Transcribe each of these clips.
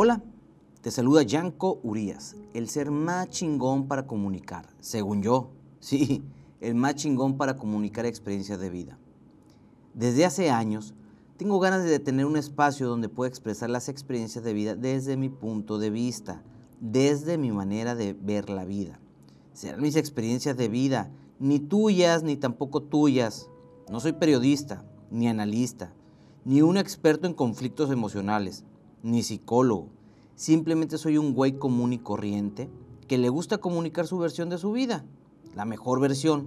Hola, te saluda Yanko Urias, el ser más chingón para comunicar, según yo. Sí, el más chingón para comunicar experiencias de vida. Desde hace años, tengo ganas de tener un espacio donde pueda expresar las experiencias de vida desde mi punto de vista, desde mi manera de ver la vida. Serán mis experiencias de vida, ni tuyas ni tampoco tuyas. No soy periodista, ni analista, ni un experto en conflictos emocionales, ni psicólogo. Simplemente soy un güey común y corriente que le gusta comunicar su versión de su vida la mejor versión.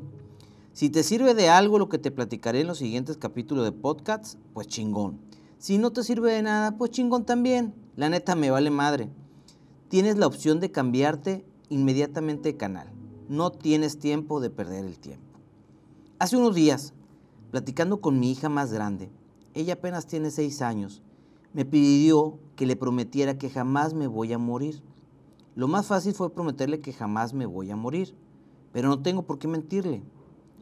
Si te sirve de algo lo que te platicaré en los siguientes capítulos de podcasts, pues chingón. Si no te sirve de nada, pues chingón también. La neta me vale madre. Tienes la opción de cambiarte inmediatamente de canal. No tienes tiempo de perder el tiempo. Hace unos días, platicando con mi hija más grande, ella apenas tiene seis años, me pidió que le prometiera que jamás me voy a morir. Lo más fácil fue prometerle que jamás me voy a morir. Pero no tengo por qué mentirle.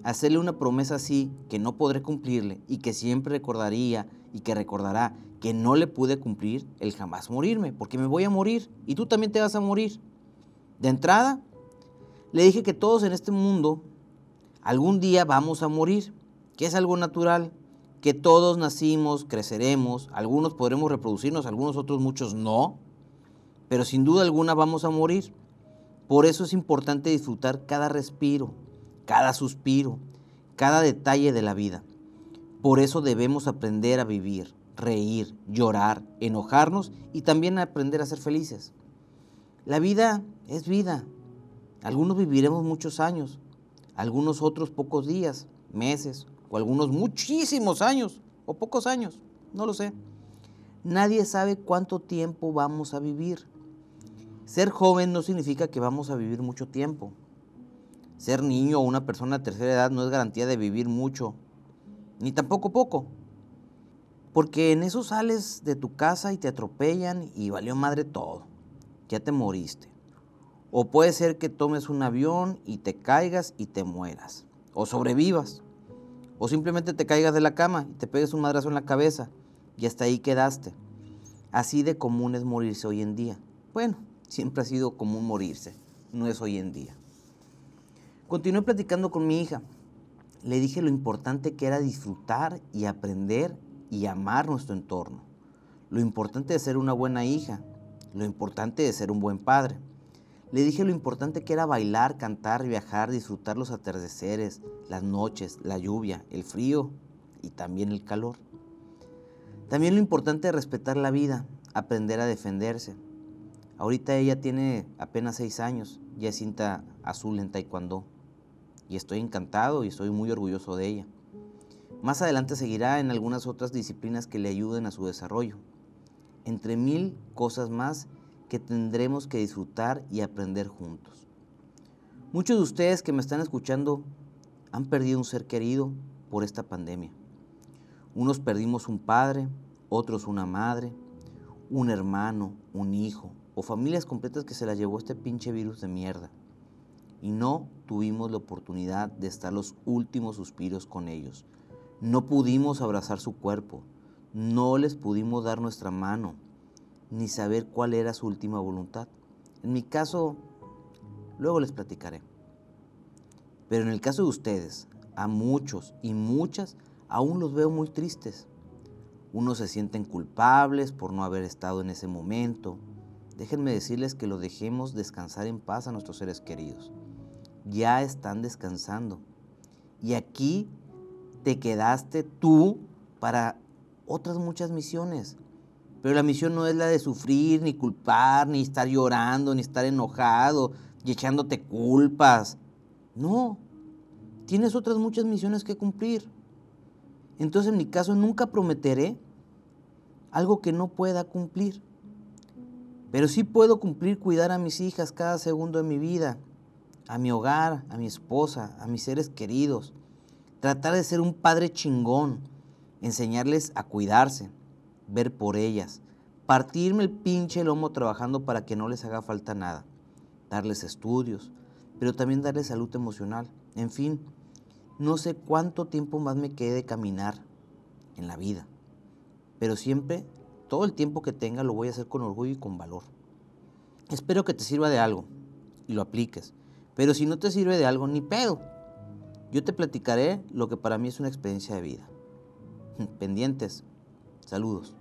Hacerle una promesa así que no podré cumplirle y que siempre recordaría y que recordará que no le pude cumplir el jamás morirme, porque me voy a morir y tú también te vas a morir. De entrada, le dije que todos en este mundo algún día vamos a morir, que es algo natural, que todos nacimos, creceremos, algunos podremos reproducirnos, algunos otros muchos no, pero sin duda alguna vamos a morir. Por eso es importante disfrutar cada respiro, cada suspiro, cada detalle de la vida. Por eso debemos aprender a vivir, reír, llorar, enojarnos y también aprender a ser felices. La vida es vida. Algunos viviremos muchos años, algunos otros pocos días, meses, o algunos muchísimos años, o pocos años, no lo sé. Nadie sabe cuánto tiempo vamos a vivir. Ser joven no significa que vamos a vivir mucho tiempo. Ser niño o una persona de tercera edad no es garantía de vivir mucho, ni tampoco poco. Porque en eso sales de tu casa y te atropellan y valió madre todo. Ya te moriste. O puede ser que tomes un avión y te caigas y te mueras. O sobrevivas. O simplemente te caigas de la cama y te pegues un madrazo en la cabeza y hasta ahí quedaste. Así de común es morirse hoy en día. Bueno, siempre ha sido común morirse, no es hoy en día. Continué platicando con mi hija. Le dije lo importante que era disfrutar y aprender y amar nuestro entorno. Lo importante de ser una buena hija. Lo importante de ser un buen padre. Le dije lo importante que era bailar, cantar, viajar, disfrutar los atardeceres, las noches, la lluvia, el frío y también el calor. También lo importante de respetar la vida, aprender a defenderse, Ahorita ella tiene apenas seis años, ya es cinta azul en taekwondo. Y estoy encantado y estoy muy orgulloso de ella. Más adelante seguirá en algunas otras disciplinas que le ayuden a su desarrollo. Entre mil cosas más que tendremos que disfrutar y aprender juntos. Muchos de ustedes que me están escuchando han perdido un ser querido por esta pandemia. Unos perdimos un padre, otros una madre, un hermano, un hijo, o familias completas que se las llevó este pinche virus de mierda. Y no tuvimos la oportunidad de estar los últimos suspiros con ellos. No pudimos abrazar su cuerpo, no les pudimos dar nuestra mano, ni saber cuál era su última voluntad. En mi caso, luego les platicaré. Pero en el caso de ustedes, a muchos y muchas, aún los veo muy tristes. Unos se sienten culpables por no haber estado en ese momento, déjenme decirles que lo dejemos descansar en paz a nuestros seres queridos. Ya están descansando. Y aquí te quedaste tú para otras muchas misiones. Pero la misión no es la de sufrir, ni culpar, ni estar llorando, ni estar enojado y echándote culpas. No, tienes otras muchas misiones que cumplir. Entonces en mi caso nunca prometeré algo que no pueda cumplir. Pero sí puedo cumplir cuidar a mis hijas cada segundo de mi vida, a mi hogar, a mi esposa, a mis seres queridos. Tratar de ser un padre chingón, enseñarles a cuidarse, ver por ellas, partirme el pinche lomo trabajando para que no les haga falta nada, darles estudios, pero también darles salud emocional. En fin, no sé cuánto tiempo más me quede de caminar en la vida, pero siempre todo el tiempo que tenga lo voy a hacer con orgullo y con valor. Espero que te sirva de algo y lo apliques. Pero si no te sirve de algo, ni pedo. Yo te platicaré lo que para mí es una experiencia de vida. Pendientes. Saludos.